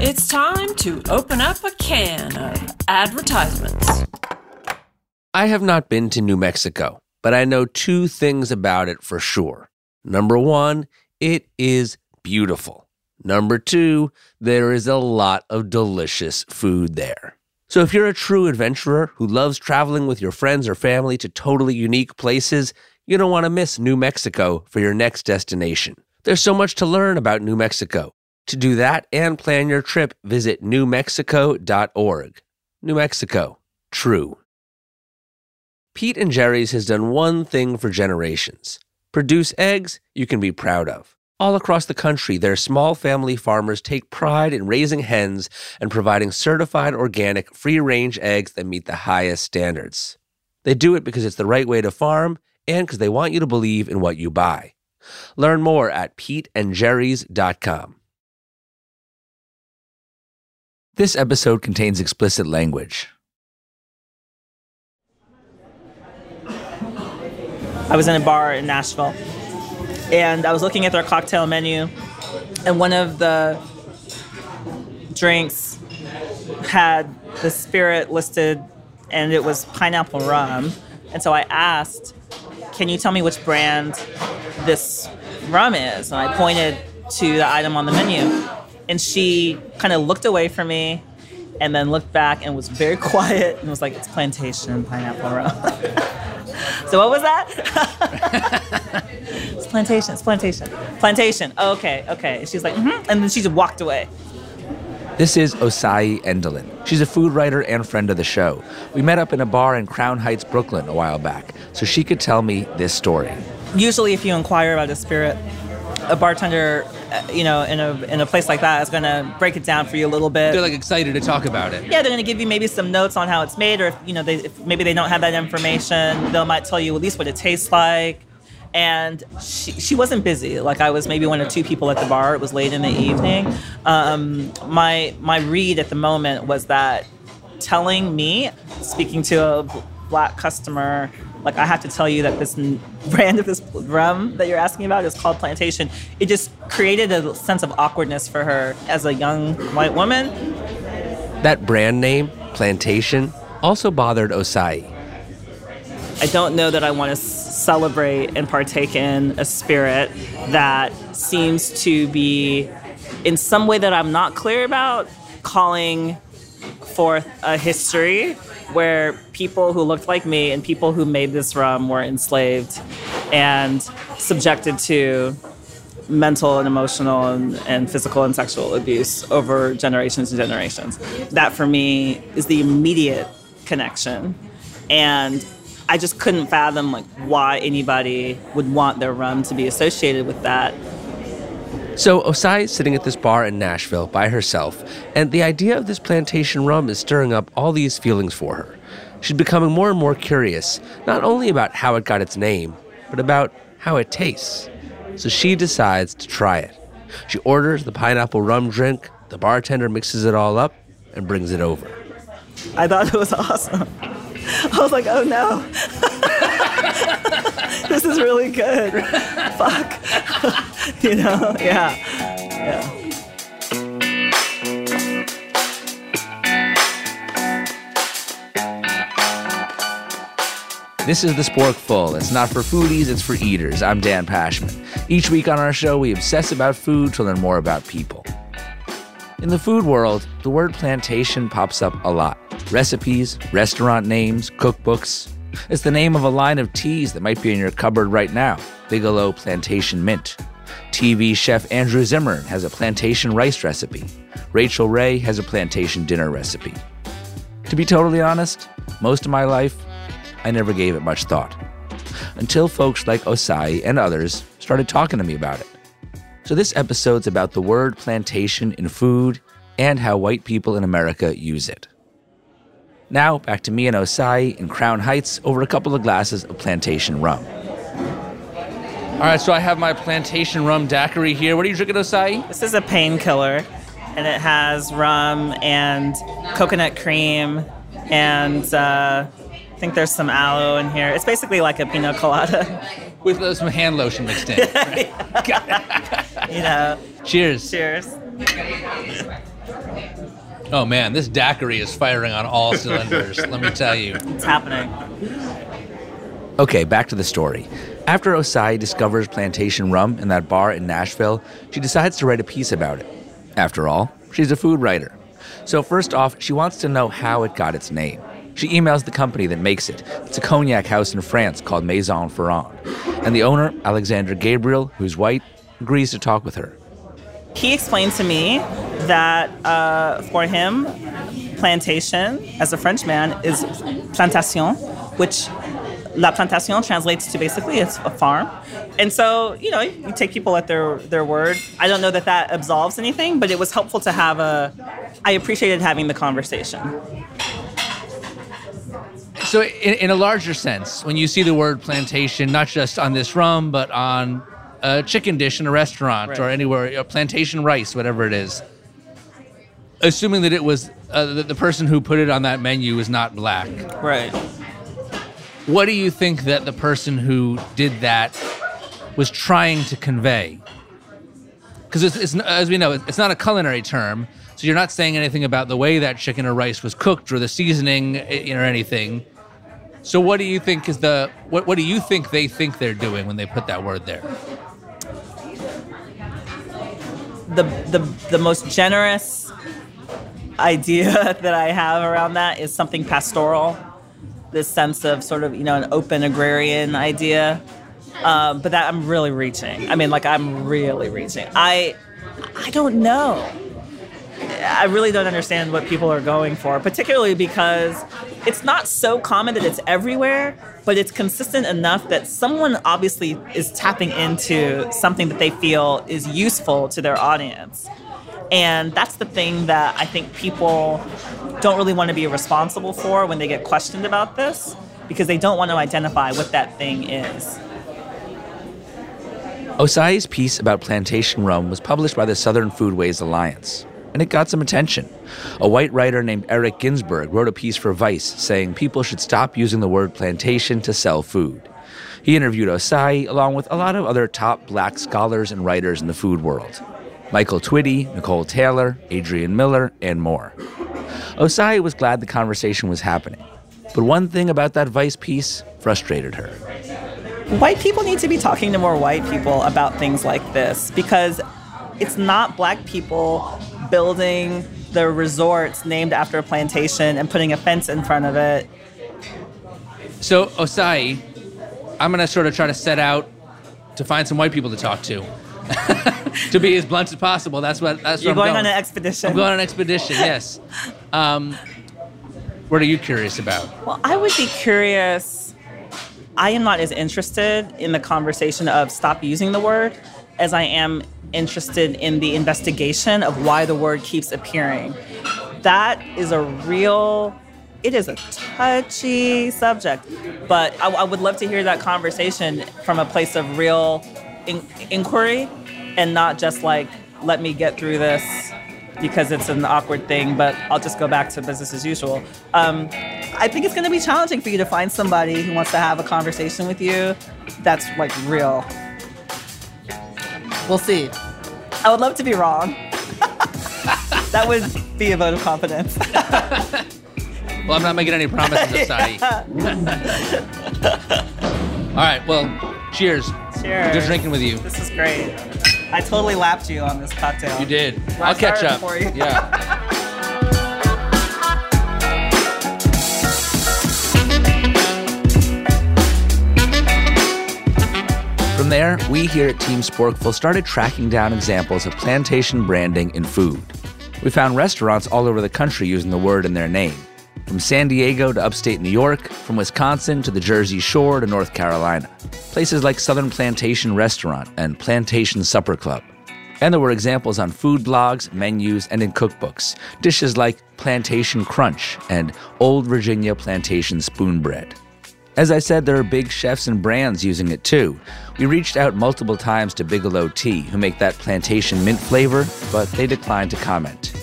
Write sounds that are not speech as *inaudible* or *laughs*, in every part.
It's time to open up a can of advertisements. I have not been to New Mexico, but I know two things about it for sure. Number one, it is beautiful. Number two, there is a lot of delicious food there. So if you're a true adventurer who loves traveling with your friends or family to totally unique places, you don't want to miss New Mexico for your next destination. There's so much to learn about New Mexico. To do that and plan your trip, visit newmexico.org. New Mexico, true. Pete and Jerry's has done one thing for generations produce eggs you can be proud of. All across the country, their small family farmers take pride in raising hens and providing certified organic, free range eggs that meet the highest standards. They do it because it's the right way to farm and because they want you to believe in what you buy. Learn more at peteandjerrys.com. This episode contains explicit language. I was in a bar in Nashville and I was looking at their cocktail menu, and one of the drinks had the spirit listed, and it was pineapple rum. And so I asked, Can you tell me which brand this rum is? And I pointed to the item on the menu. And she kind of looked away from me and then looked back and was very *laughs* quiet and was like, It's plantation pineapple rum. *laughs* So what was that? *laughs* it's plantation. It's plantation. Plantation. Oh, okay, okay. she's like, mm-hmm. and then she just walked away. This is Osayi Endolyn. She's a food writer and friend of the show. We met up in a bar in Crown Heights, Brooklyn, a while back, so she could tell me this story. Usually, if you inquire about a spirit, a bartender, you know, in a in a place like that is going to break it down for you a little bit. They're like excited to talk about it. Yeah, they're going to give you maybe some notes on how it's made, or if you know, they if maybe they don't have that information, they might tell you at least what it tastes like. And she, she wasn't busy. Like I was maybe one or two people at the bar. It was late in the evening. Um, my my read at the moment was that telling me, speaking to a black customer like I have to tell you that this *laughs* brand of this rum that you're asking about is called Plantation. It just created a sense of awkwardness for her as a young white woman. That brand name, Plantation, also bothered Osayi. I don't know that I want to celebrate and partake in a spirit that seems to be, in some way that I'm not clear about, calling forth a history where people who looked like me and people who made this rum were enslaved and subjected to mental and emotional and, and, physical and sexual abuse over generations and generations. That for me is the immediate connection. And I just couldn't fathom like why anybody would want their rum to be associated with that so Osayi is sitting at this bar in Nashville by herself, and the idea of this plantation rum is stirring up all these feelings for her. She's becoming more and more curious, not only about how it got its name, but about how it tastes. So she decides to try it. She orders the pineapple rum drink, the bartender mixes it all up, and brings it over. I thought it was awesome. *laughs* I was like, oh no. *laughs* *laughs* this is really good. Fuck. *laughs* you know, yeah. Yeah. This is The Sporkful. It's not for foodies, it's for eaters. I'm Dan Pashman. Each week on our show, we obsess about food to learn more about people. In the food world, the word plantation pops up a lot recipes, restaurant names, cookbooks. It's the name of a line of teas that might be in your cupboard right now Bigelow Plantation Mint. TV chef Andrew Zimmern has a plantation rice recipe. Rachael Ray has a plantation dinner recipe. To be totally honest, most of my life, I never gave it much thought. Until folks like Osayi and others started talking to me about it. So this episode's about the word plantation in food and how white people in America use it. Now, back to me and Osayi in Crown Heights over a couple of glasses of plantation rum. All right, so I have my plantation rum daiquiri here. What are you drinking, Osayi? This is a painkiller, and it has rum and coconut cream, and uh, I think there's some aloe in here. It's basically like a pina colada. *laughs* With uh, some hand lotion mixed in. *laughs* you *laughs* know. Cheers. Cheers. Oh man, this daiquiri is firing on all cylinders. let me tell you. It's happening. Okay, back to the story. After Osayi discovers plantation rum in that bar in Nashville, she decides to write a piece about it. After all, she's a food writer. So, first off, she wants to know how it got its name. She emails the company that makes it. It's a cognac house in France called Maison Ferrand. And the owner, Alexandre Gabriel, who's white, agrees to talk with her. He explained to me that uh, for him, plantation, as a Frenchman, is plantation, which La Plantation translates to basically it's a farm. And so, you know, you take people at their, their word. I don't know that that absolves anything, but it was helpful to have a, I appreciated having the conversation. So, in, in a larger sense, when you see the word plantation, not just on this rum, but on a chicken dish in a restaurant Right. or anywhere, or plantation rice, whatever it is, assuming that it was uh, the, the person who put it on that menu is not black, Right. what do you think that the person who did that was trying to convey? Because it's, it's, as we know, it's not a culinary term, so you're not saying anything about the way that chicken or rice was cooked or the seasoning eh, or anything. So what do you think is the what? What do you think they think they're doing when they put that word there? The the the most generous idea *laughs* that I have around that is something pastoral. This sense of sort of you know an open agrarian idea, um, but that I'm really reaching. I mean, like I'm really reaching. I I don't know. I really don't understand what people are going for, particularly because it's not so common that it's everywhere, but it's consistent enough that someone obviously is tapping into something that they feel is useful to their audience. And that's the thing that I think people don't really want to be responsible for when they get questioned about this because they don't want to identify what that thing is. Osayi's piece about plantation rum was published by the Southern Foodways Alliance, and it got some attention. A white writer named Eric Ginsberg wrote a piece for Vice saying people should stop using the word plantation to sell food. He interviewed Osayi along with a lot of other top black scholars and writers in the food world Michael Twitty, Nicole Taylor, Adrian Miller, and more. Osayi was glad the conversation was happening, but one thing about that Vice piece frustrated her. white people need to be talking to more white people about things like this because it's not black people building the resorts named after a plantation and putting a fence in front of it. So Osayi, I'm gonna sort of try to set out to find some white people to talk to. *laughs* to be as blunt as possible. That's what. That's You're what I'm going on an expedition. I'm going on an expedition. *laughs* Yes. Um, what are you curious about? Well, I would be curious. I am not as interested in the conversation of stop using the word as I am interested in the investigation of why the word keeps appearing. That is a real, it is a touchy subject, but I, I would love to hear that conversation from a place of real in, inquiry and not just like, let me get through this because it's an awkward thing, but I'll just go back to business as usual. Um, I think it's going to be challenging for you to find somebody who wants to have a conversation with you that's like real. We'll see. I would love to be wrong. *laughs* that would be a vote of confidence. *laughs* Well, I'm not making any promises, *laughs* Osayi. All right. Well, cheers. Cheers. Good drinking with you. This is great. I totally lapped you on this cocktail. You did. Well, I'll catch up. for you. Yeah. From there, we here at Team Sporkful started tracking down examples of plantation branding in food. We found restaurants all over the country using the word in their name. From San Diego to upstate New York, from Wisconsin to the Jersey Shore to North Carolina. Places like Southern Plantation Restaurant and Plantation Supper Club. And there were examples on food blogs, menus, and in cookbooks. Dishes like Plantation Crunch and Old Virginia Plantation Spoon Bread. As I said, there are big chefs and brands using it too. We reached out multiple times to Bigelow Tea, who make that plantation mint flavor, but they declined to comment.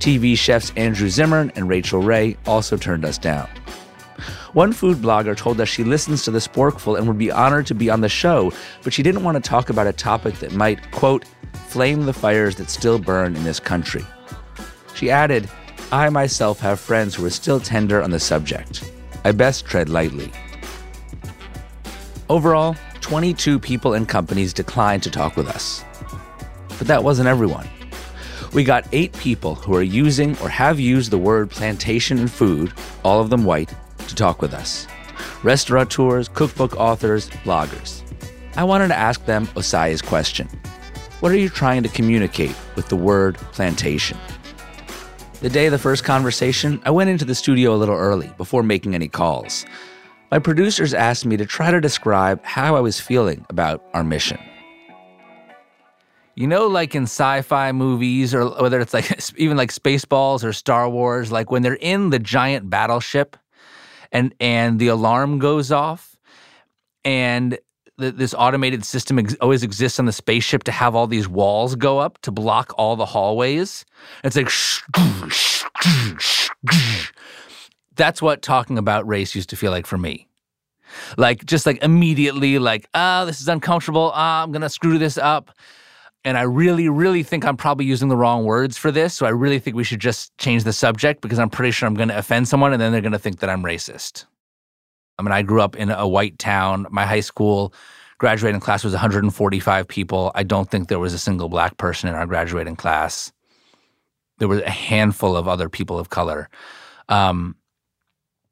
TV chefs Andrew Zimmern and Rachael Ray also turned us down. One food blogger told us she listens to the Sporkful and would be honored to be on the show, but she didn't want to talk about a topic that might, quote, flame the fires that still burn in this country. She added, I myself have friends who are still tender on the subject. I best tread lightly. Overall, 22 people and companies declined to talk with us. But that wasn't everyone. We got eight people who are using or have used the word plantation in food, all of them white, to talk with us restaurateurs, cookbook authors, bloggers. I wanted to ask them Osayi's question What are you trying to communicate with the word plantation? The day of the first conversation, I went into the studio a little early before making any calls. My producers asked me to try to describe how I was feeling about our mission. You know, like in sci fi movies, or whether it's like even like Spaceballs or Star Wars, like when they're in the giant battleship and, and the alarm goes off, and th- this automated system ex- always exists on the spaceship to have all these walls go up to block all the hallways. It's like, that's what talking about race used to feel like for me. Like just like immediately like ah oh, this is uncomfortable. Ah i'm gonna screw this up. And i really really think i'm probably using the wrong words for this so i really think we should just change the subject because i'm pretty sure i'm gonna offend someone and then they're gonna think that i'm racist. I mean i grew up in a white town. My high school graduating class was 145 people. I don't think there was a single black person in our graduating class. There was a handful of other people of color. Um,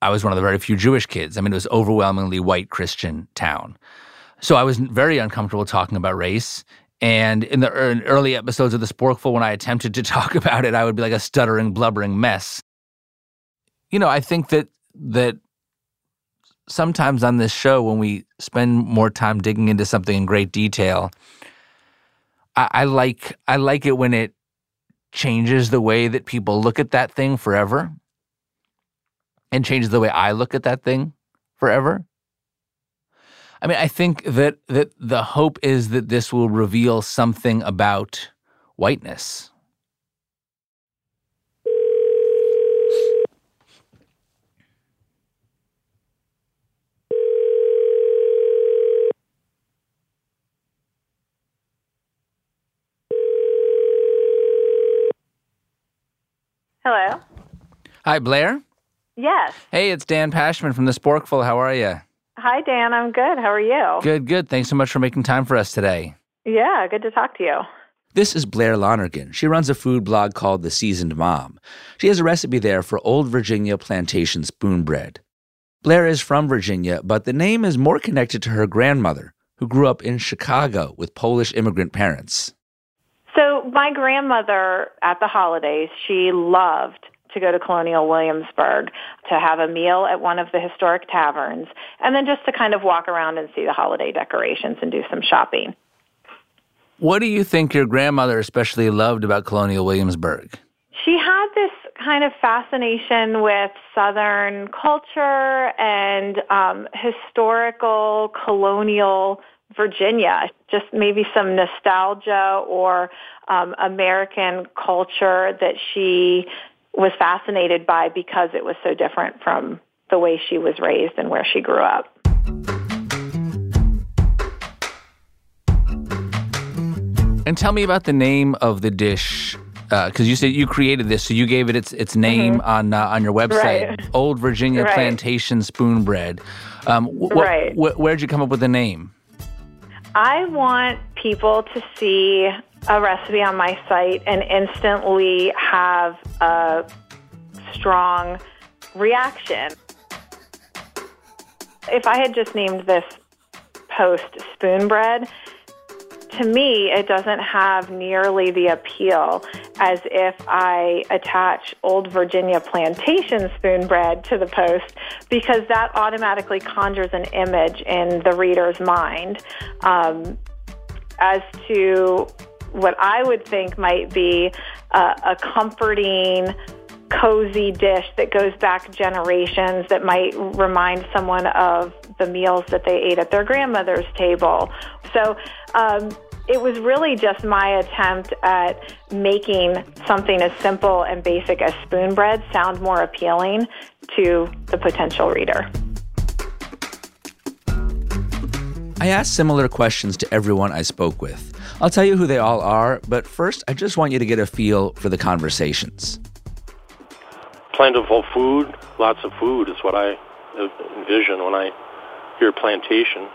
I was one of the very few Jewish kids. I mean, it was overwhelmingly white Christian town. So I was very uncomfortable talking about race. And in the early episodes of The Sporkful, when I attempted to *laughs* talk about it, I would be like a stuttering, blubbering mess. You know, I think that that sometimes on this show, when we spend more time digging into something in great detail, I, I like I like it when it changes the way that people look at that thing forever and changes the way I look at that thing forever. I mean, I think that that the hope is that this will reveal something about whiteness. Hello. Hi, Blair. Yes. Hey, it's Dan Pashman from the Sporkful. How are you? Hi, Dan. I'm good. How are you? Good, good. Thanks so much for making time for us today. Yeah, good to talk to you. This is Blair Lonergan. She runs a food blog called The Seasoned Mom. She has a recipe there for Old Virginia plantation spoon bread. Blair is from Virginia, but the name is more connected to her grandmother, who grew up in Chicago with Polish immigrant parents. So, my grandmother at the holidays, she loved to go to Colonial Williamsburg to have a meal at one of the historic taverns, and then just to kind of walk around and see the holiday decorations and do some shopping. What do you think your grandmother especially loved about Colonial Williamsburg? She had this kind of fascination with Southern culture and um, historical colonial Virginia, just maybe some nostalgia or um, American culture that she was fascinated by because it was so different from the way she was raised and where she grew up. And tell me about the name of the dish, because uh, you said you created this, so you gave it its its name mm-hmm. on uh, on your website, right. Old Virginia right. Plantation Spoon Bread. Um, wh- right. Wh- where'd you come up with the name? I want people to see a recipe on my site and instantly have a strong reaction. If I had just named this post spoon bread, to me, it doesn't have nearly the appeal as if I attach Old Virginia plantation spoon bread to the post because that automatically conjures an image in the reader's mind um, as to what I would think might be a, a comforting, cozy dish that goes back generations that might remind someone of the meals that they ate at their grandmother's table. So um, it was really just my attempt at making something as simple and basic as spoon bread sound more appealing to the potential reader. I asked similar questions to everyone I spoke with. I'll tell you who they all are, but first, I just want you to get a feel for the conversations. plentiful food, lots of food is what I envision when I hear plantation.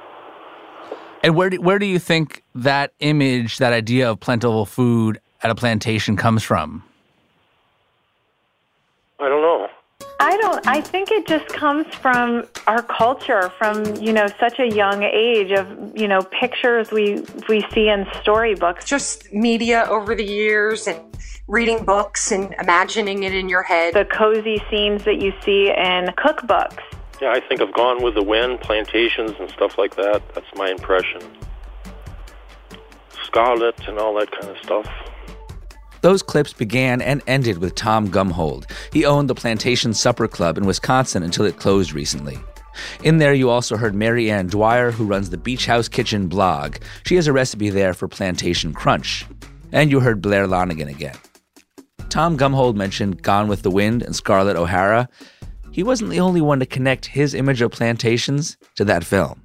And where do, where do you think that image, that idea of plentiful food at a plantation comes from? I don't know. I don't. I think it just comes from our culture, from you know such a young age of you know pictures we we see in storybooks. Just media over the years and reading books and imagining it in your head. The cozy scenes that you see in cookbooks. Yeah, I think of Gone with the Wind, plantations and stuff like that. That's my impression. Scarlett and all that kind of stuff. Those clips began and ended with Tom Gumhold. He owned the Plantation Supper Club in Wisconsin until it closed recently. In there, you also heard Mary Ann Dwyer, who runs the Beach House Kitchen blog. She has a recipe there for plantation crunch. And you heard Blair Lonergan again. Tom Gumhold mentioned Gone with the Wind and Scarlett O'Hara. He wasn't the only one to connect his image of plantations to that film.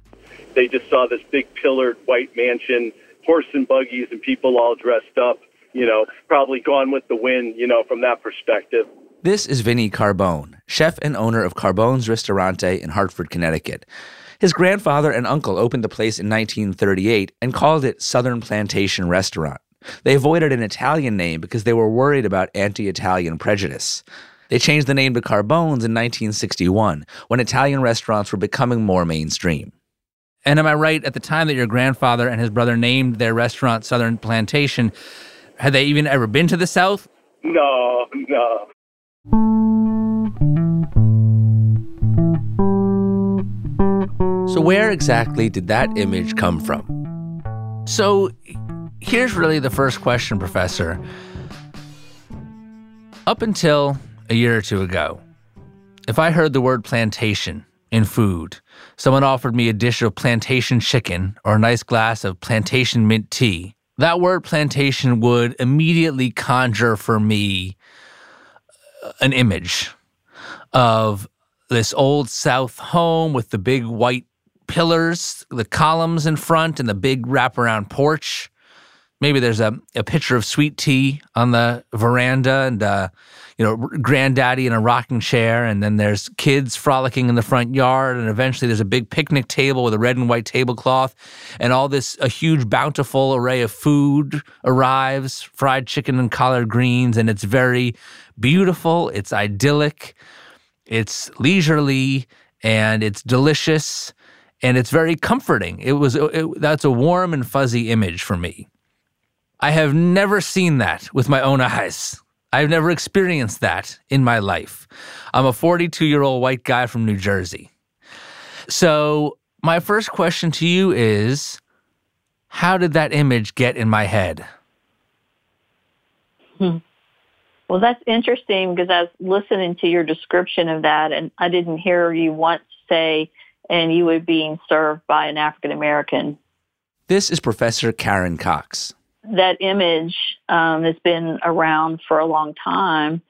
They just saw this big pillared white mansion, horse and buggies, and people all dressed up you know, probably gone with the wind, you know, from that perspective. This is Vinny Carbone, chef and owner of Carbone's Ristorante in Hartford, Connecticut. His grandfather and uncle opened the place in 1938 and called it Southern Plantation Restaurant. They avoided an Italian name because they were worried about anti Italian prejudice. They changed the name to Carbone's in 1961 when Italian restaurants were becoming more mainstream. And am I right, at the time that your grandfather and his brother named their restaurant Southern Plantation, had they even ever been to the South? No, no. So, where exactly did that image come from? So, here's really the first question, Professor. Up until a year or two ago, if I heard the word plantation in food, someone offered me a dish of plantation chicken or a nice glass of plantation mint tea, that word plantation would immediately conjure for me an image of this old South home with the big white pillars, the columns in front, and the big wraparound porch. Maybe there's a, a pitcher of sweet tea on the veranda and uh, you know, granddaddy in a rocking chair, and then there's kids frolicking in the front yard, and eventually there's a big picnic table with a red and white tablecloth, and all this a huge bountiful array of food arrives, fried chicken and collard greens, and it's very beautiful, it's idyllic, it's leisurely, and it's delicious, and it's very comforting. It was it, that's a warm and fuzzy image for me. I have never seen that with my own *laughs* eyes. I've never experienced that in my life. I'm a 42 year old white guy from New Jersey. So, my first question to you is how did that image get in my head? Hmm. Well, that's interesting because I was listening to your description of that, and I didn't hear you once say, and you were being served by an African American. This is Professor Karen Cox that image um, has been around for a long time,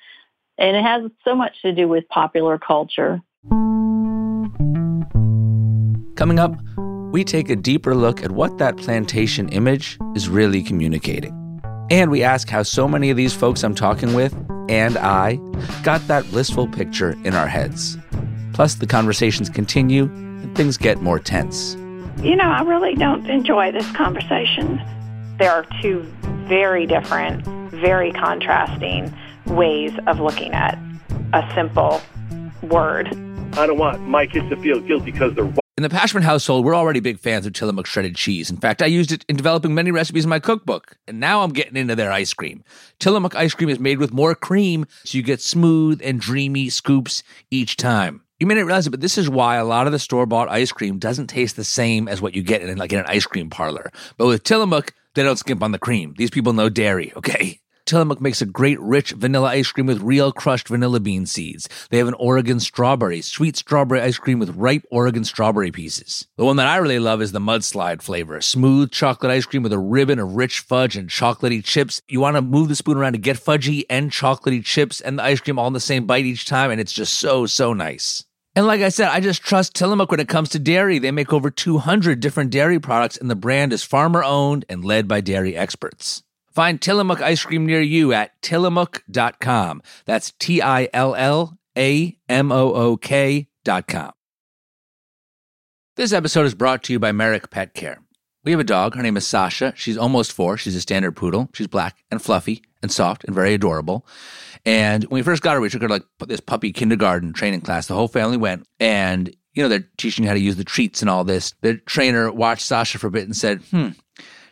and it has so much to do with popular culture. Coming up, we take a deeper look at what that plantation image is really communicating. And we ask how so many of these folks I'm talking with, and I, got that blissful picture in our heads. Plus, the conversations continue and things get more tense. You know, I really don't enjoy this conversation there are two very different, very contrasting ways of looking at a simple word. I don't want my kids to feel guilty because they're in the Pashman household, we're already big fans of Tillamook shredded cheese. In fact, I used it in developing many recipes in my cookbook, and now I'm getting into their ice cream. Tillamook ice cream is made with more cream, so you get smooth and dreamy scoops each time. You may not realize it, but this is why a lot of the store bought ice cream doesn't taste the same as what you get in like in an ice cream parlor. But with Tillamook, they don't skimp on the cream. These people know dairy, okay? Tillamook makes a great rich vanilla ice cream with real crushed vanilla bean seeds. They have an Oregon strawberry, sweet strawberry ice cream with ripe Oregon strawberry pieces. The one that I really love is the mudslide flavor. Smooth chocolate ice cream with a ribbon of rich fudge and chocolatey chips. You want to move the spoon around to get fudgy and chocolatey chips and the ice cream all in the same bite each time, and it's just so, so nice. And like I said, I just trust Tillamook when it comes to dairy. They make over 200 different dairy products, and the brand is farmer owned and led by dairy experts. Find Tillamook ice cream near you at tillamook.com. That's T I L L A M O O K.com. This episode is brought to you by Merrick Pet Care. We have a dog. Her name is Sasha. She's almost four. She's a standard poodle. She's black and fluffy and soft and very adorable. And when we first got her, we took her to like this puppy kindergarten training class. The whole family went, and you know they're teaching how to use the treats and all this. The trainer watched Sasha for a bit and said, "Hmm,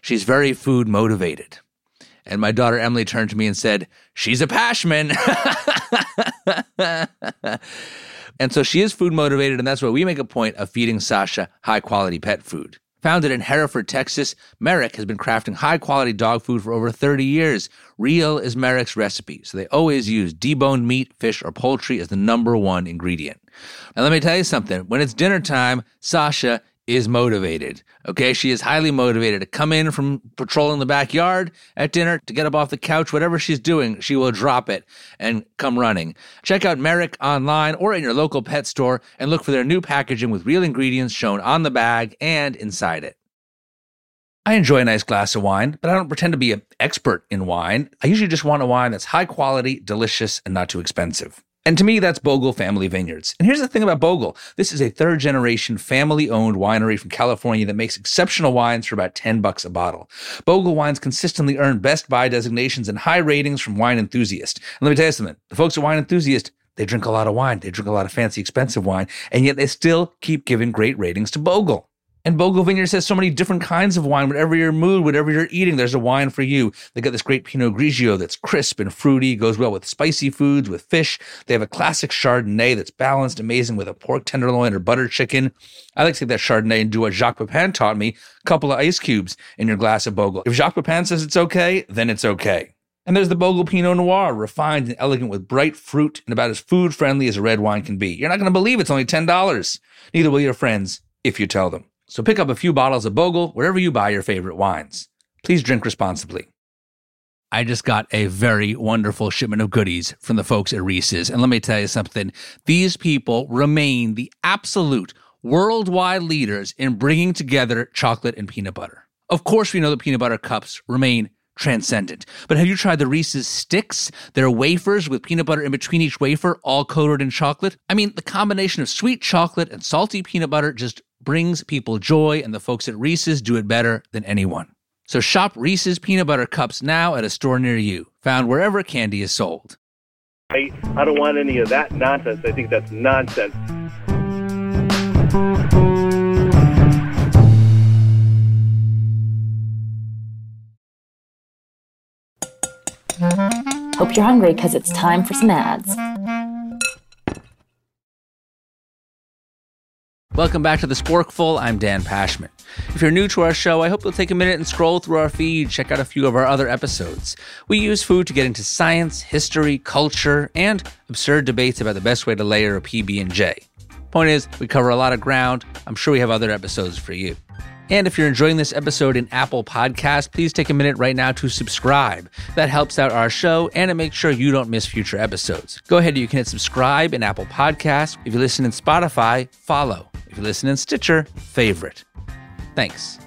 she's very food motivated." And my daughter Emily turned to me and said, "She's a Pashman." *laughs* and so she is food motivated, and that's why we make a point of feeding Sasha high quality pet food. Founded in Hereford, Texas, Merrick has been crafting high quality dog food for over 30 years. Real is Merrick's recipe, so they always use deboned meat, fish, or poultry as the number one ingredient. And let me tell you something when it's dinner time, Sasha is motivated. Okay, she is highly motivated to come in from patrolling the backyard at dinner, to get up off the couch, whatever she's doing, she will drop it and come running. Check out Merrick online or in your local pet store and look for their new packaging with real ingredients shown on the bag and inside it. I enjoy a nice glass of wine, but I don't pretend to be an expert in wine. I usually just want a wine that's high quality, delicious, and not too expensive. And to me, that's Bogle Family Vineyards. And here's the thing about Bogle this is a third generation family owned winery from California that makes exceptional wines for about 10 bucks a bottle. Bogle wines consistently earn Best Buy designations and high ratings from wine enthusiasts. And let me tell you something the folks at Wine Enthusiast, they drink a lot of wine, they drink a lot of fancy, expensive wine, and yet they still keep giving great ratings to Bogle. And Bogle Vineyards has so many different kinds of wine. Whatever your mood, whatever you're eating, there's a wine for you. They got this great Pinot Grigio that's crisp and fruity, goes well with spicy foods, with fish. They have a classic Chardonnay that's balanced, amazing with a pork tenderloin or butter chicken. I like to take that Chardonnay and do what Jacques Pepin taught me: a couple of ice cubes in your glass of Bogle. If Jacques Pepin says it's okay, then it's okay. And there's the Bogle Pinot Noir, refined and elegant with bright fruit and about as food friendly as a red wine can be. You're not going to believe it's only $10. Neither will your friends if you tell them. So pick up a few bottles of Bogle wherever you buy your favorite wines. Please drink responsibly. I just got a very wonderful shipment of goodies from the folks at Reese's. And let me tell you something these people remain the absolute worldwide leaders in bringing together chocolate and peanut butter. Of course, we know that peanut butter cups remain transcendent. But have you tried the Reese's sticks? They're wafers with peanut butter in between each wafer, all coated in chocolate. I mean, the combination of sweet chocolate and salty peanut butter just brings people joy, and the folks at Reese's do it better than anyone. So shop Reese's peanut butter cups now at a store near you, found wherever candy is sold. I, I don't want any of that nonsense. I think that's nonsense. Hope you're hungry because it's time for some ads. Welcome back to the Sporkful. I'm Dan Pashman. If you're new to our show, I hope you'll take a minute and scroll through our feed, check out a few of our other episodes. We use food to get into science, history, culture, and absurd debates about the best way to layer a PB and J. Point is, we cover a lot of ground. I'm sure we have other episodes for you. And if you're enjoying this episode in Apple Podcast, please take a minute right now to subscribe. That helps out our show and it makes sure you don't miss future episodes. Go ahead, you can hit subscribe in Apple Podcast. If you listen in Spotify, follow. If you listen in Stitcher, favorite. Thanks.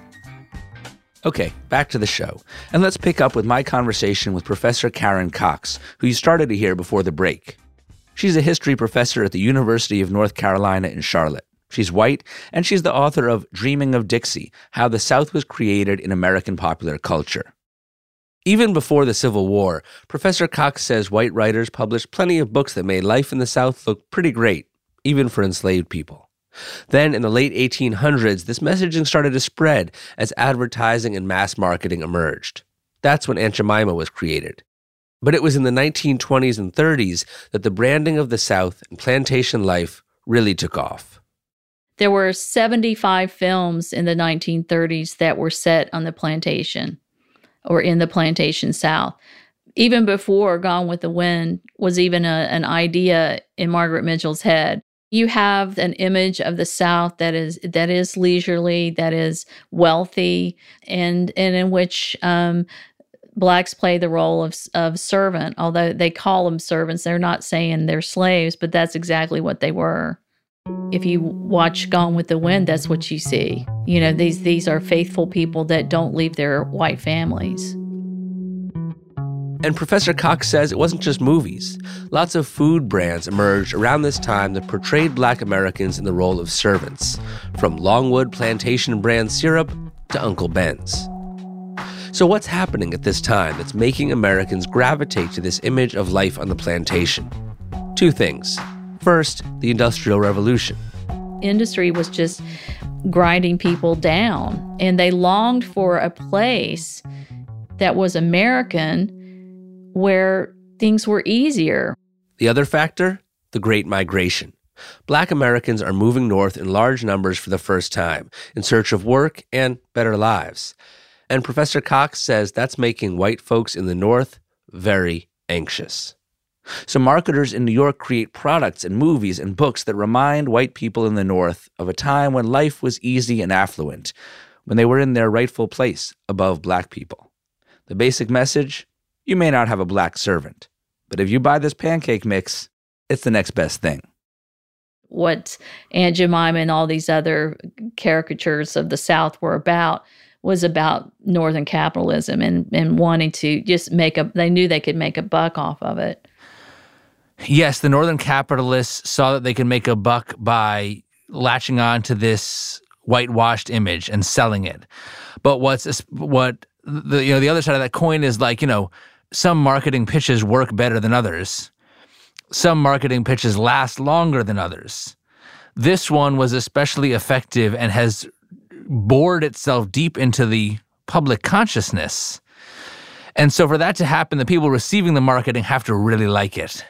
Okay, back to the show. And let's pick up with my conversation with Professor Karen Cox, who you started to hear before the break. She's a history professor at the University of North Carolina in Charlotte. She's white, and she's the author of Dreaming of Dixie How the South Was Created in American Popular Culture. Even before the Civil War, Professor Cox says white writers published plenty of books that made life in the South look pretty great, even for enslaved people. Then, in the late 1800s, this messaging started to spread as advertising and mass marketing emerged. That's when Aunt Jemima was created. But it was in the 1920s and 30s that the branding of the South and plantation life really took off. There were 75 films in the 1930s that were set on the plantation or in the plantation South. Even before Gone with the Wind was even a, an idea in Margaret Mitchell's head. You have an image of the South that is that is leisurely, that is wealthy, and and in which um, blacks play the role of of servant. Although they call them servants, they're not saying they're slaves, but that's exactly what they were. If you watch Gone with the Wind, that's what you see. You know, these these are faithful people that don't leave their white families. And Professor Cox says it wasn't just movies. Lots of food brands emerged around this time that portrayed black Americans in the role of servants, from Longwood plantation brand syrup to Uncle Ben's. So, what's happening at this time that's making Americans gravitate to this image of life on the plantation? Two things. First, the Industrial Revolution. Industry was just grinding people down, and they longed for a place that was American where things were easier. The other factor? The Great Migration. Black Americans are moving north in large numbers for the first time in search of work and better lives. And Professor Cox says that's making white folks in the North very anxious. So, marketers in New York create products and movies and books that remind white people in the North of a time when life was easy and affluent, when they were in their rightful place above black people. The basic message you may not have a black servant, but if you buy this pancake mix, it's the next best thing. What Aunt Jemima and all these other caricatures of the South were about was about Northern capitalism and, and wanting to just make a, they knew they could make a buck off of it. Yes, the Northern capitalists saw that they could make a buck by latching on to this whitewashed image and selling it. But what's what the you know the other side of that coin is like you know some marketing pitches work better than others. Some marketing pitches last longer than others. This one was especially effective and has bored itself deep into the public consciousness. And so, for that to happen, the people receiving the marketing have to really like it.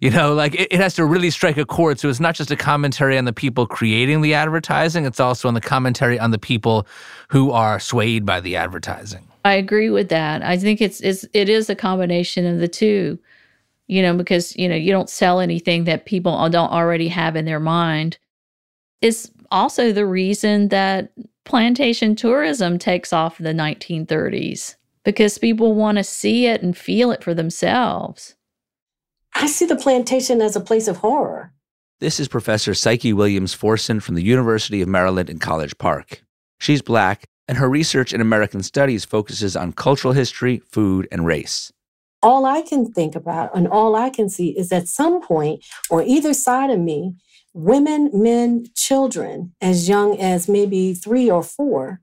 You know, like it, it, has to really strike a chord. So it's not just a commentary on the people creating the advertising, it's also on the commentary on the people who are swayed by the advertising. I agree with that. I think it's, it's it is a combination of the two. You know, because you know, you don't sell anything that people don't already have in their mind. It's also the reason that plantation tourism takes off in the 1930s because people want to see it and feel it for themselves. I see the plantation as a place of horror. This is Professor Psyche Williams Forson from the University of Maryland in College Park. She's black, and her research in American studies focuses on cultural history, food, and race. All I can think about and all I can see is at some point on either side of me, women, men, children, as young as maybe three or four,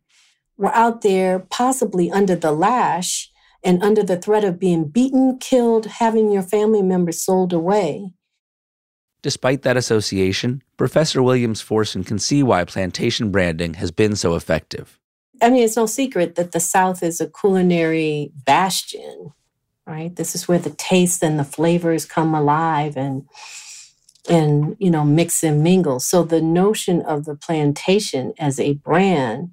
were out there possibly under the lash and under the threat of being beaten, killed, having your family members sold away. Despite that association, Professor Williams Forson can see why plantation branding has been so effective. I mean, it's no secret that the South is a culinary bastion, right? This is where the tastes and the flavors come alive and and you know mix and mingle. So the notion of the plantation as a brand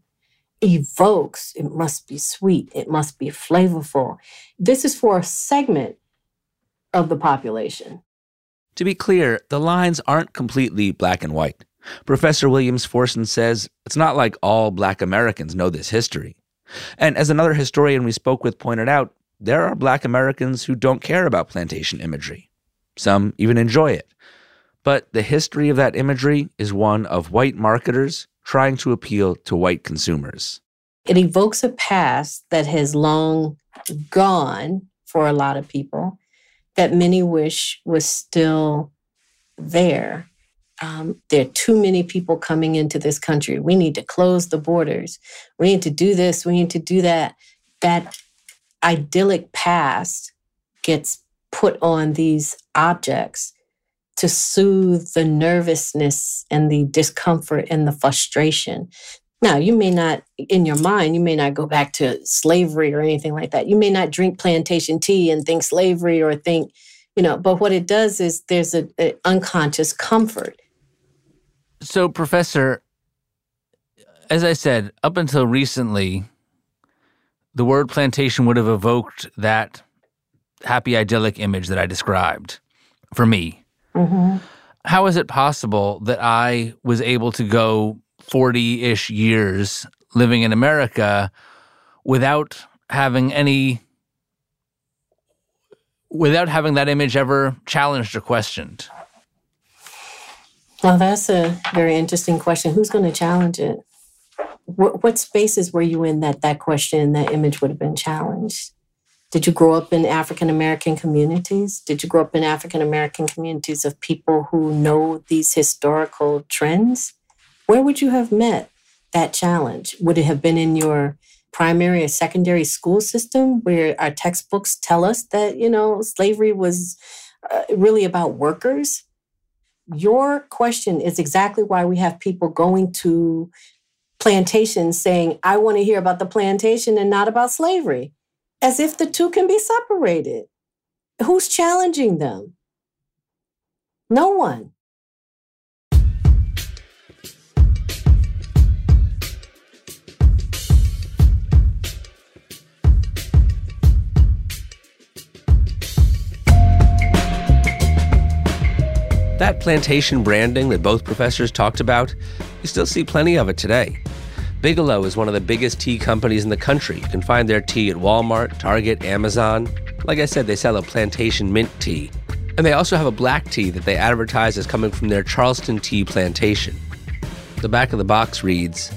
evokes it must be sweet, it must be flavorful. This is for a segment of the population. To be clear, the lines aren't completely black and white. Professor Williams Forson says it's not like all black Americans know this history. And as another historian we spoke with pointed out, there are black Americans who don't care about plantation imagery. Some even enjoy it. But the history of that imagery is one of white marketers trying to appeal to white consumers. It evokes a past that has long gone for a lot of people that many wish was still there. Um, there are too many people coming into this country. We need to close the borders. We need to do this. We need to do that. That idyllic past gets put on these objects to soothe the nervousness and the discomfort and the frustration. Now, you may not, in your mind, you may not go back to slavery or anything like that. You may not drink plantation tea and think slavery or think, you know, but what it does is there's an unconscious comfort. So, Professor, as I said, up until recently, the word plantation would have evoked that happy, idyllic image that I described for me. Mm-hmm. How is it possible that I was able to go 40 ish years living in America without having any, without having that image ever challenged or questioned? Well, that's a very interesting question. Who's going to challenge it? What, what spaces were you in that that question, that image would have been challenged? Did you grow up in African American communities? Did you grow up in African American communities of people who know these historical trends? Where would you have met that challenge? Would it have been in your primary or secondary school system where our textbooks tell us that, you know, slavery was uh, really about workers? Your question is exactly why we have people going to plantations saying, I want to hear about the plantation and not about slavery as if the two can be separated. Who's challenging them? No one. That plantation branding that both professors talked about, you still see plenty of it today. Bigelow is one of the biggest tea companies in the country. You can find their tea at Walmart, Target, Amazon. Like I said, they sell a plantation mint tea. And they also have a black tea that they advertise as coming from their Charleston tea plantation. The back of the box reads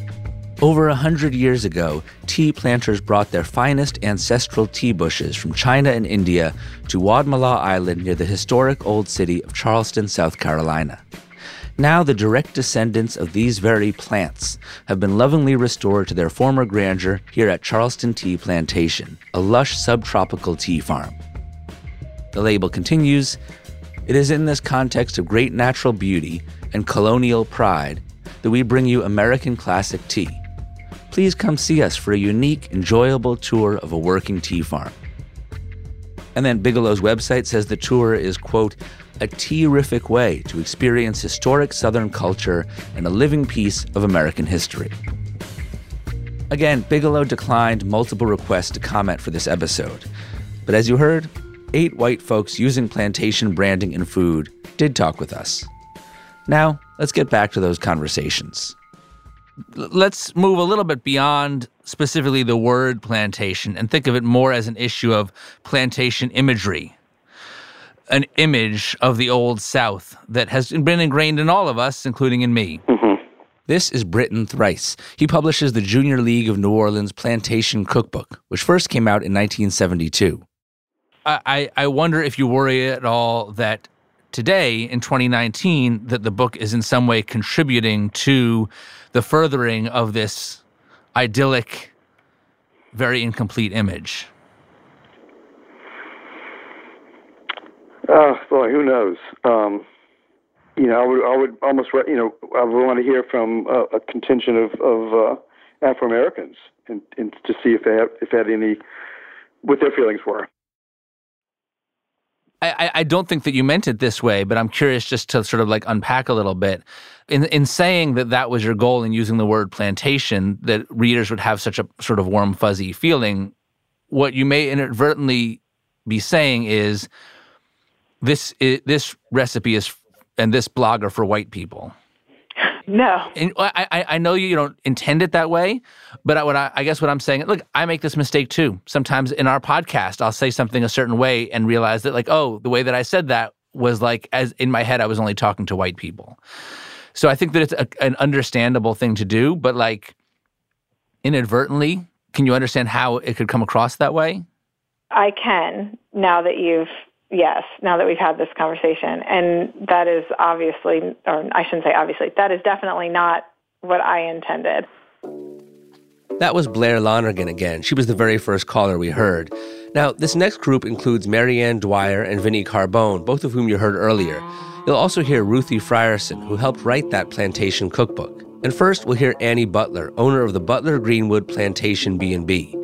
Over a hundred years ago, tea planters brought their finest ancestral tea bushes from China and India to Wadmalaw Island near the historic old city of Charleston, South Carolina. Now, the direct descendants of these very plants have been lovingly restored to their former grandeur here at Charleston Tea Plantation, a lush subtropical tea farm. The label continues It is in this context of great natural beauty and colonial pride that we bring you American classic tea. Please come see us for a unique, enjoyable tour of a working tea farm. And then Bigelow's website says the tour is, quote, a terrific way to experience historic Southern culture and a living piece of American history. Again, Bigelow declined multiple requests to comment for this episode. But as you heard, eight white folks using plantation branding in food did talk with us. Now, let's get back to those conversations. Let's move a little bit beyond specifically the word plantation and think of it more as an issue of plantation imagery an image of the old South that has been ingrained in all of us, including in me. Mm-hmm. This is Britton Thrice. He publishes the Junior League of New Orleans Plantation Cookbook, which first came out in 1972. I, I wonder if you worry at all that today in 2019 that the book is in some way contributing to the furthering of this idyllic, very incomplete image. Oh boy, who knows? Um, you know, I would, I would almost, you know, I would want to hear from uh, a contingent of, of uh, Afro Americans and, and to see if they have, if they had any, what their feelings were. I, I don't think that you meant it this way, but I'm curious just to sort of like unpack a little bit. In in saying that that was your goal in using the word plantation, that readers would have such a sort of warm fuzzy feeling. What you may inadvertently be saying is this is, this recipe is and this blogger for white people. No, and I, I know you don't intend it that way, but I, what I, I guess what I'm saying, look, I make this mistake too. Sometimes in our podcast, I'll say something a certain way and realize that, like, oh, the way that I said that was like, as in my head, I was only talking to white people. So I think that it's a, an understandable thing to do, but like inadvertently, can you understand how it could come across that way? I can now that you've yes, now that we've had this conversation. And that is obviously, or I shouldn't say obviously, that is definitely not what I intended. That was Blair Lonergan again. She was the very first caller we heard. Now, this next group includes Marianne Dwyer and Vinnie Carbone, both of whom you heard earlier. You'll also hear Ruthie Frierson, who helped write that plantation cookbook. And first, we'll hear Annie Butler, owner of the Butler Greenwood Plantation B&B.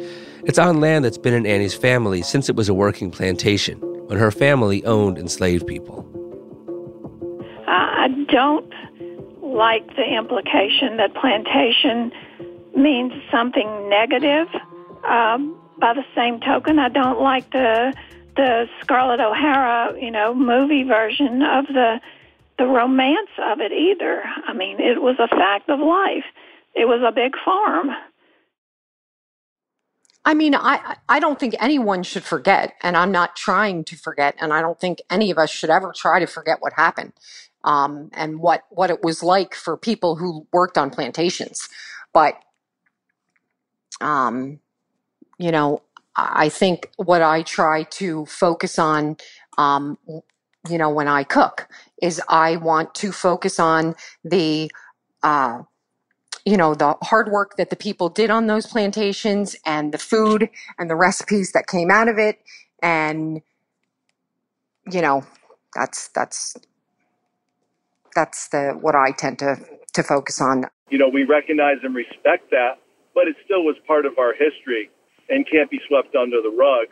It's on land that's been in Annie's family since it was a working plantation when her family owned enslaved people. I don't like the implication that plantation means something negative. Um, by the same token, I don't like the the Scarlett O'Hara, you know, movie version of the the romance of it either. I mean, it was a fact of life. It was a big farm. I mean, I I don't think anyone should forget, and I'm not trying to forget, and I don't think any of us should ever try to forget what happened, um, and what what it was like for people who worked on plantations. But, um, you know, I think what I try to focus on, um, you know, when I cook is I want to focus on the, uh, you know, the hard work that the people did on those plantations and the food and the recipes that came out of it. And, you know, that's, that's, that's the, what I tend to, to focus on. You know, we recognize and respect that, but it still was part of our history and can't be swept under the rug.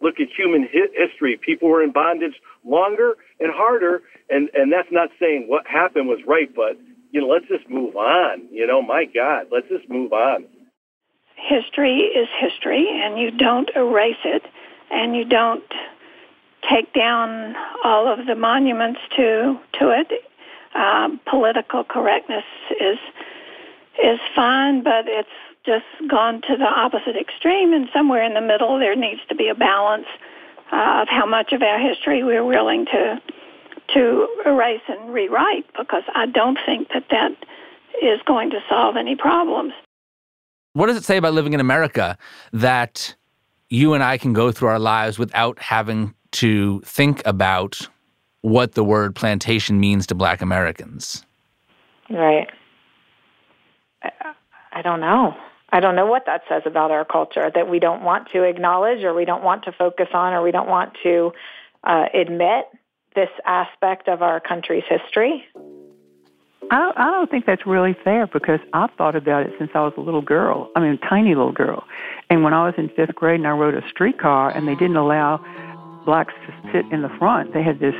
Look at human hi- history. People were in bondage longer and harder, and, and that's not saying what happened was right, but, you know, let's just move on. You know, my God, let's just move on. History is history, and you don't erase it, and you don't take down all of the monuments to to it. Um, political correctness is is fine, but it's just gone to the opposite extreme, and somewhere in the middle there needs to be a balance uh, of how much of our history we're willing to to erase and rewrite, because I don't think that that is going to solve any problems. What does it say about living in America that you and I can go through our lives without having to think about what the word plantation means to black Americans? Right. I, I don't know. I don't know what that says about our culture that we don't want to acknowledge or we don't want to focus on or we don't want to uh, admit this aspect of our country's history. I, I don't think that's really fair because I've thought about it since I was a little girl. I mean, a tiny little girl. And when I was in fifth grade and I rode a streetcar and they didn't allow blacks to sit in the front, they had this,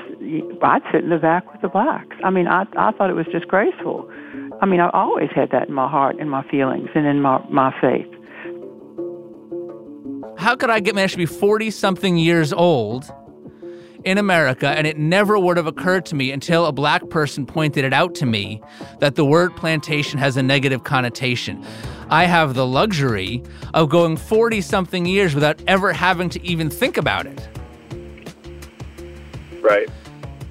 I'd sit in the back with the blacks. I mean, I, I thought it was disgraceful. I mean, I always had that in my heart, and my feelings, and in my, my faith. How could I get managed to be 40 something years old in America and it never would have occurred to me until a black person pointed it out to me that the word plantation has a negative connotation? I have the luxury of going 40 something years without ever having to even think about it. Right.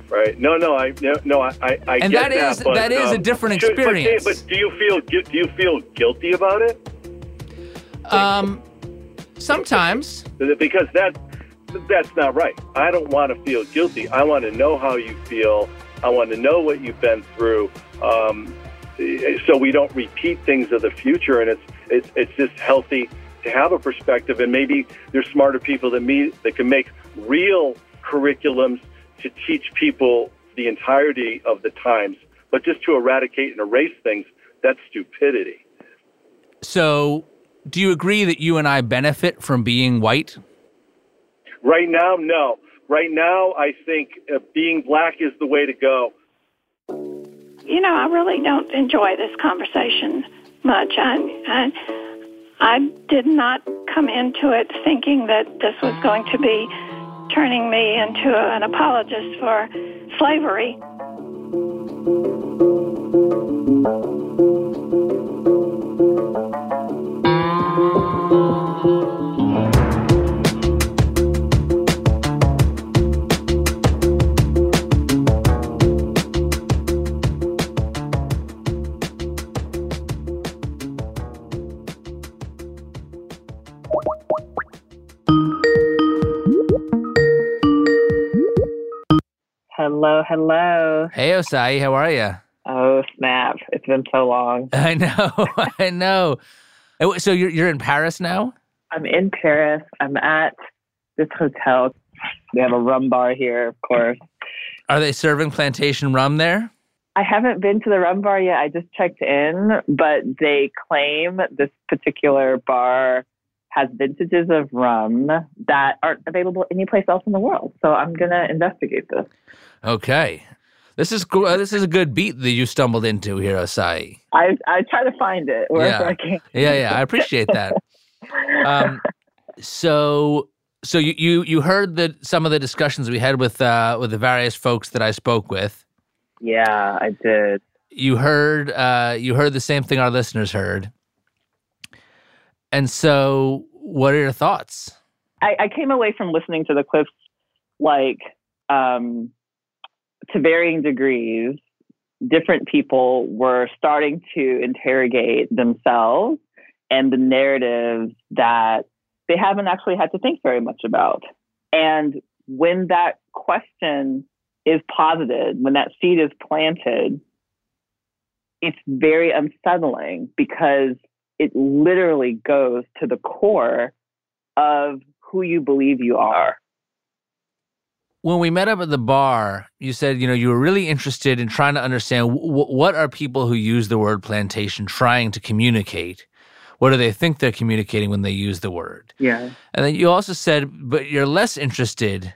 Right. No, no, I no, no I, I, I And get that is- but, that is a um, different should- but- experience. But, do you feel do you feel guilty about it? Um, sometimes. Because that that's not right. I don't want to feel guilty. I want to know how you feel. I want to know what you've been through, um, so we don't repeat things of the future. And it's it's it's just healthy to have a perspective. And maybe there's smarter people than me that can make real curriculums to teach people the entirety of the times. But just to eradicate and erase things, that's stupidity. So, do you agree that you and I benefit from being white? Right now, no. Right now, I think uh, being black is the way to go. You know, I really don't enjoy this conversation much. I, I, I did not come into it thinking that this was going to be turning me into an apologist for slavery. Hello, hello. Hey, Osayi, how are you? Oh, snap. It's been so long. *laughs* I know, *laughs* I know. Oh, So you're you're in Paris now? I'm in Paris. I'm at this hotel. They have a rum bar here, of course. Are they serving plantation rum there? I haven't been to the rum bar yet. I just checked in, but they claim this particular bar has vintages of rum that aren't available anyplace else in the world. So I'm going to investigate this. Okay. This is cool. This is a good beat that you stumbled into here, Osayi. I I try to find it wherever Yeah. I can. Yeah, yeah, I appreciate that. *laughs* Um, so, so you you you heard the some of the discussions we had with uh, with the various folks that I spoke with. Yeah, I did. You heard uh, you heard the same thing our listeners heard. And so, what are your thoughts? I, I came away from listening to the clips like um, to varying degrees. Different people were starting to interrogate themselves and the narratives that they haven't actually had to think very much about. And when that question is posited, when that seed is planted, it's very unsettling because it literally goes to the core of who you believe you are. When we met up at the bar, you said, you know, you were really interested in trying to understand w- what are people who use the word plantation trying to communicate? What do they think they're communicating when they use the word? Yeah. And then you also said, but you're less interested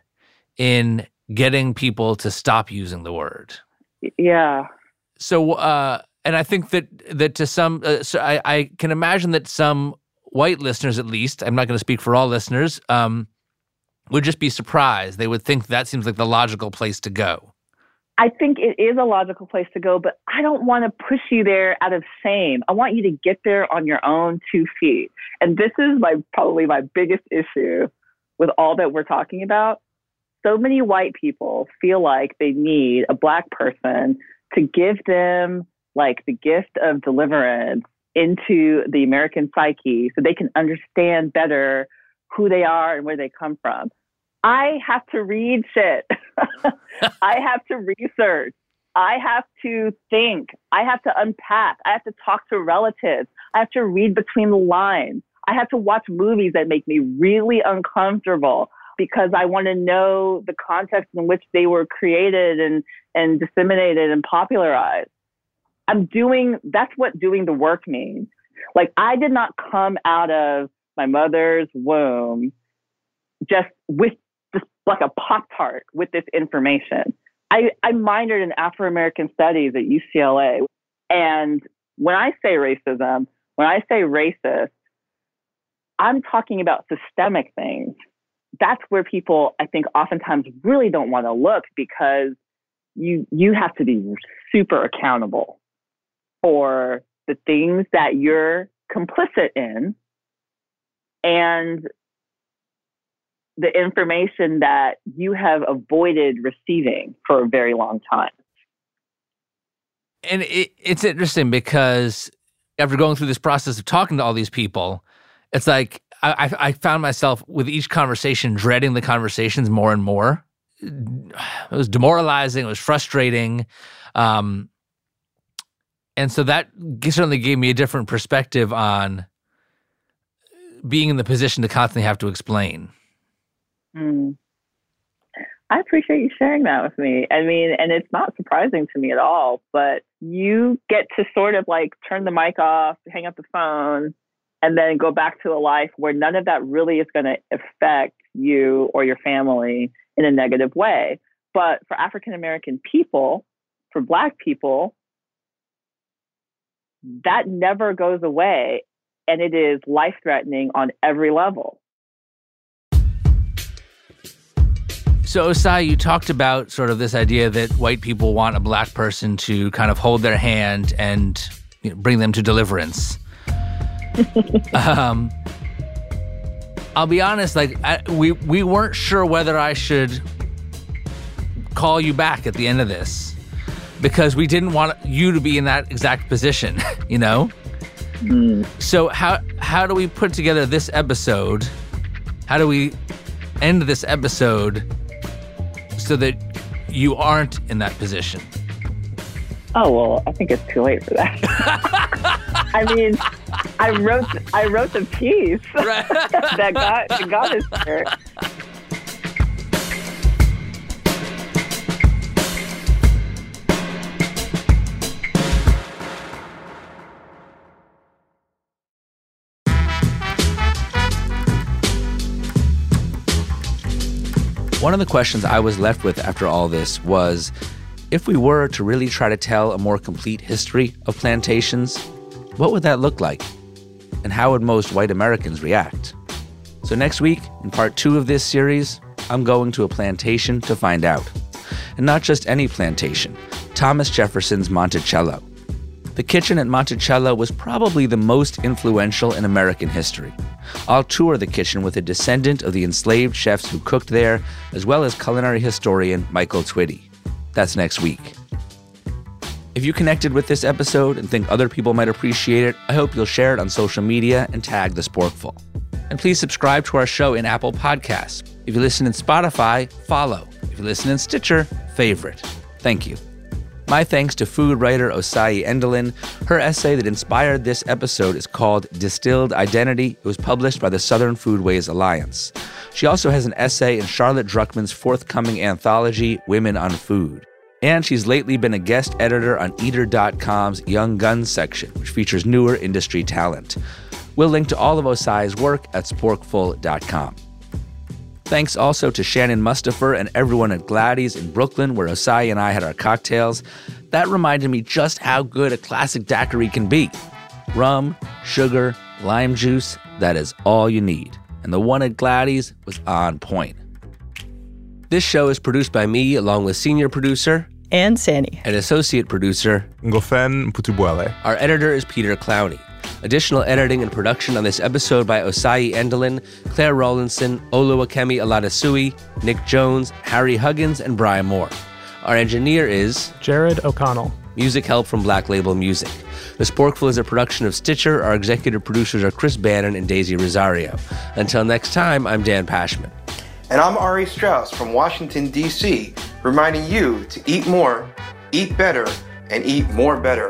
in getting people to stop using the word. Yeah. So, uh, and I think that that to some, uh, so I, I can imagine that some white listeners, at least, I'm not going to speak for all listeners, um, would just be surprised. They would think that seems like the logical place to go. I think it is a logical place to go, but I don't want to push you there out of shame. I want you to get there on your own two feet. And this is my probably my biggest issue with all that we're talking about. So many white people feel like they need a black person to give them like the gift of deliverance into the American psyche so they can understand better who they are and where they come from. I have to read shit. *laughs* I have to research. I have to think. I have to unpack. I have to talk to relatives. I have to read between the lines. I have to watch movies that make me really uncomfortable because I want to know the context in which they were created and, and disseminated and popularized. I'm doing, that's what doing the work means. Like, I did not come out of my mother's womb just with just like a Pop Tart with this information. I, I minored in Afro American Studies at UCLA. And when I say racism, when I say racist, I'm talking about systemic things. That's where people, I think, oftentimes really don't want to look because you you have to be super accountable for the things that you're complicit in and the information that you have avoided receiving for a very long time. And it, it's interesting because after going through this process of talking to all these people, it's like I, I found myself with each conversation dreading the conversations more and more. It was demoralizing. It was frustrating. Um, and so that certainly gave me a different perspective on being in the position to constantly have to explain. Mm. I appreciate you sharing that with me. I mean, and it's not surprising to me at all, but you get to sort of like turn the mic off, hang up the phone, and then go back to a life where none of that really is going to affect you or your family in a negative way. But for African American people, for Black people, that never goes away. And it is life threatening on every level. So, Osayi, you talked about sort of this idea that white people want a black person to kind of hold their hand and you know, bring them to deliverance. *laughs* um, I'll be honest, like I, we we weren't sure whether I should call you back at the end of this because we didn't want you to be in that exact position, *laughs* you know. Mm. So how how do we put together this episode? How do we end this episode so that you aren't in that position? Oh well, I think it's too late for that. *laughs* I mean, I wrote I wrote the piece *laughs* that got that got us here. One of the questions I was left with after all this was if we were to really try to tell a more complete history of plantations, what would that look like? And how would most white Americans react? So, next week, in part two of this series, I'm going to a plantation to find out. And not just any plantation, Thomas Jefferson's Monticello. The kitchen at Monticello was probably the most influential in American history. I'll tour the kitchen with a descendant of the enslaved chefs who cooked there, as well as culinary historian Michael Twitty. That's next week. If you connected with this episode and think other people might appreciate it, I hope you'll share it on social media and tag the Sporkful. And please subscribe to our show in Apple Podcasts. If you listen in Spotify, follow. If you listen in Stitcher, favorite. Thank you. My thanks to food writer Osayi Endolyn. Her essay that inspired this episode is called Distilled Identity. It was published by the Southern Foodways Alliance. She also has an essay in Charlotte Druckman's forthcoming anthology, Women on Food. And she's lately been a guest editor on Eater.com's Young Guns section, which features newer industry talent. We'll link to all of Osayi's work at sporkful.com. Thanks also to Shannon Mustipher and everyone at Gladys in Brooklyn, where Osayi and I had our cocktails. That reminded me just how good a classic daiquiri can be. Rum, sugar, lime juice, that is all you need. And the one at Gladys was on point. This show is produced by me, along with senior producer Anne Saini, and associate producer Ngofen Mputubwele. Our editor is Peter Clowney. Additional editing and production on this episode by Osayi Endolyn, Claire Rawlinson, Oluwakemi Aladesuyi, Nick Jones, Harry Huggins, and Brian Moore. Our engineer is Jared O'Connell. Music help from Black Label Music. The Sporkful is a production of Stitcher. Our executive producers are Chris Bannon and Daisy Rosario. Until next time, I'm Dan Pashman. And I'm Ari Strauss from Washington, D.C., reminding you to eat more, eat better, and eat more better.